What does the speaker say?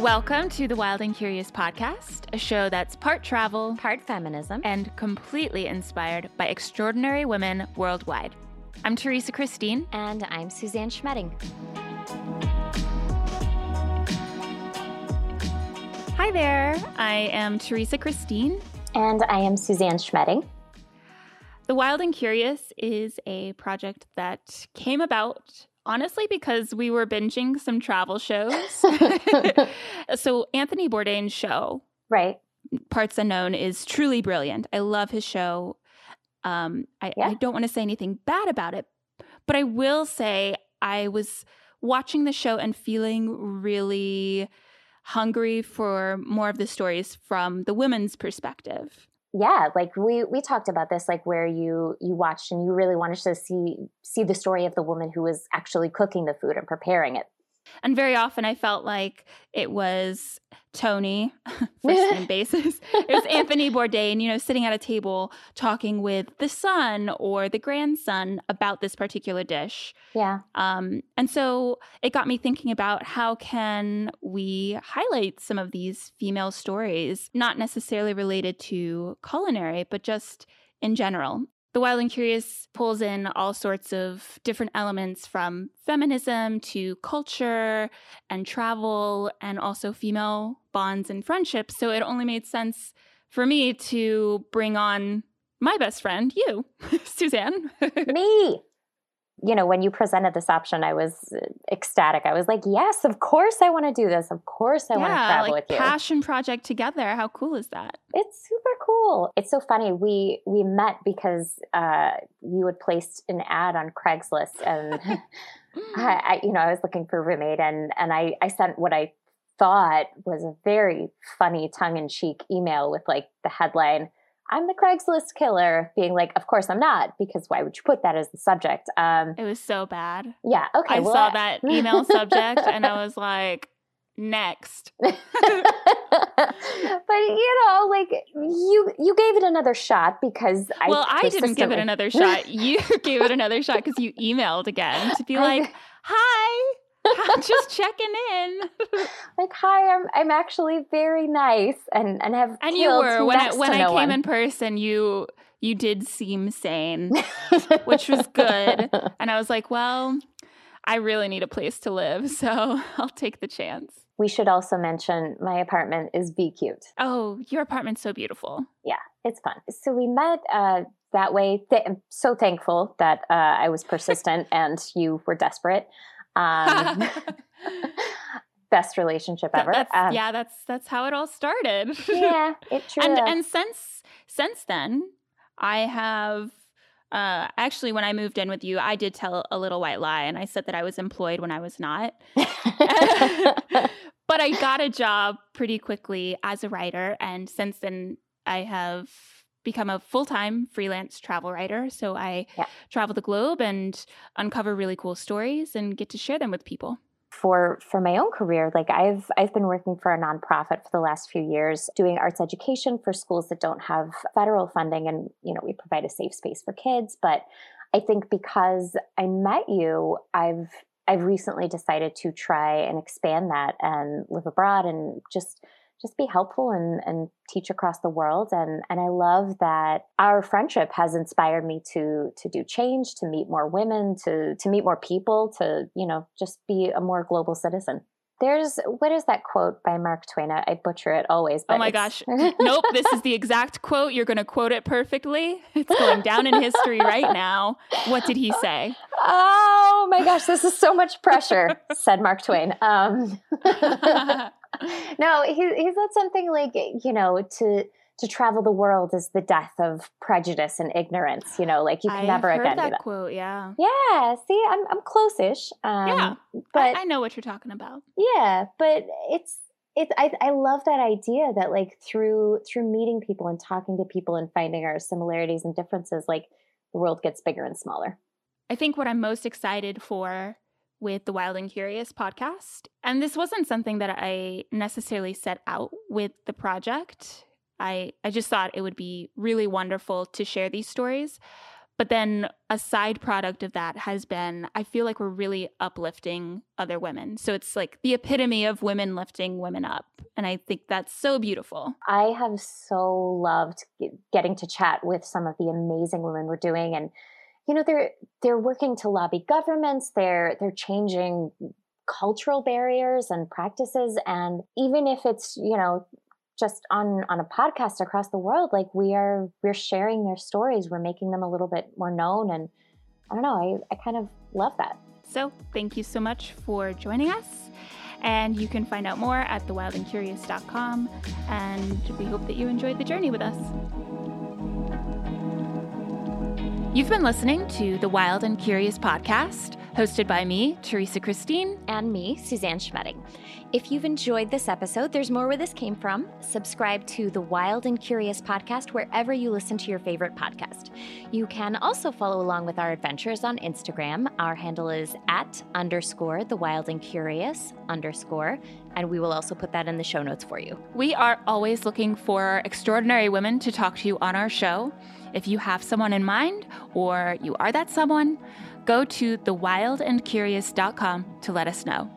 Welcome to the Wild and Curious podcast, a show that's part travel, part feminism, and completely inspired by extraordinary women worldwide. I'm Theresa Christine. And I'm Suzanne Schmetting. Hi there. I am Theresa Christine. And I am Suzanne Schmetting. The Wild and Curious is a project that came about honestly because we were binging some travel shows. so Anthony Bourdain's show, right, Parts Unknown, is truly brilliant. I love his show. Um, I, yeah. I don't want to say anything bad about it, but I will say I was watching the show and feeling really hungry for more of the stories from the women's perspective yeah like we we talked about this like where you you watched and you really wanted to see see the story of the woman who was actually cooking the food and preparing it. And very often I felt like it was Tony, first name basis. It was Anthony Bourdain, you know, sitting at a table talking with the son or the grandson about this particular dish. Yeah. Um, and so it got me thinking about how can we highlight some of these female stories, not necessarily related to culinary, but just in general. The Wild and Curious pulls in all sorts of different elements from feminism to culture and travel and also female bonds and friendships. So it only made sense for me to bring on my best friend, you, Suzanne. me you know, when you presented this option, I was ecstatic. I was like, yes, of course I want to do this. Of course I yeah, want to travel like with you. Passion project together. How cool is that? It's super cool. It's so funny. We we met because uh, you had placed an ad on Craigslist, and I, I, you know, I was looking for a roommate, and and I I sent what I thought was a very funny tongue in cheek email with like the headline I'm the Craigslist killer, being like, of course I'm not, because why would you put that as the subject? Um, it was so bad. Yeah. Okay. I well, saw that email subject and I was like, next. but you know, like you you gave it another shot because I well, I didn't give it another shot. You gave it another shot because you emailed again to be like, "Hi, just checking in. like, hi, I'm I'm actually very nice and and have and you were when I, when I came one. in person. You you did seem sane, which was good. And I was like, well, I really need a place to live, so I'll take the chance. We should also mention my apartment is be cute. Oh, your apartment's so beautiful. Yeah, it's fun. So we met uh, that way. Th- I'm so thankful that uh, I was persistent and you were desperate. Um, best relationship ever. That's, um, yeah, that's that's how it all started. yeah, it true. And and since since then, I have uh, actually, when I moved in with you, I did tell a little white lie, and I said that I was employed when I was not. but I got a job pretty quickly as a writer, and since then, I have become a full-time freelance travel writer. So i yeah. travel the globe and uncover really cool stories and get to share them with people. For for my own career like i've i've been working for a nonprofit for the last few years doing arts education for schools that don't have federal funding. And you know we provide a safe space for kids. But i think because i met you i've i've recently decided to try and expand that and live abroad and just just be helpful and, and teach across the world. And, and I love that our friendship has inspired me to, to do change, to meet more women, to, to meet more people, to, you know, just be a more global citizen. There's what is that quote by Mark Twain? I butcher it always. oh my gosh! nope, this is the exact quote. You're going to quote it perfectly. It's going down in history right now. What did he say? Oh my gosh, this is so much pressure," said Mark Twain. Um, no, he he said something like, you know, to to travel the world is the death of prejudice and ignorance. You know, like you can I've never heard again that, that quote. Yeah. Yeah. See, I'm I'm close-ish. Um, yeah. But I, I know what you're talking about. Yeah, but it's it's I, I love that idea that like through through meeting people and talking to people and finding our similarities and differences like the world gets bigger and smaller i think what i'm most excited for with the Wild and Curious podcast. And this wasn't something that I necessarily set out with the project. I, I just thought it would be really wonderful to share these stories. But then a side product of that has been I feel like we're really uplifting other women. So it's like the epitome of women lifting women up. And I think that's so beautiful. I have so loved getting to chat with some of the amazing women we're doing and you know they're they're working to lobby governments they're they're changing cultural barriers and practices and even if it's you know just on on a podcast across the world like we are we're sharing their stories we're making them a little bit more known and i don't know i, I kind of love that. So thank you so much for joining us and you can find out more at thewildandcurious.com and we hope that you enjoyed the journey with us You've been listening to the Wild and Curious podcast, hosted by me, Theresa Christine, and me, Suzanne Schmetting. If you've enjoyed this episode, there's more where this came from. Subscribe to the Wild and Curious podcast wherever you listen to your favorite podcast. You can also follow along with our adventures on Instagram. Our handle is at underscore the wild and curious underscore, and we will also put that in the show notes for you. We are always looking for extraordinary women to talk to you on our show. If you have someone in mind or you are that someone, go to thewildandcurious.com to let us know.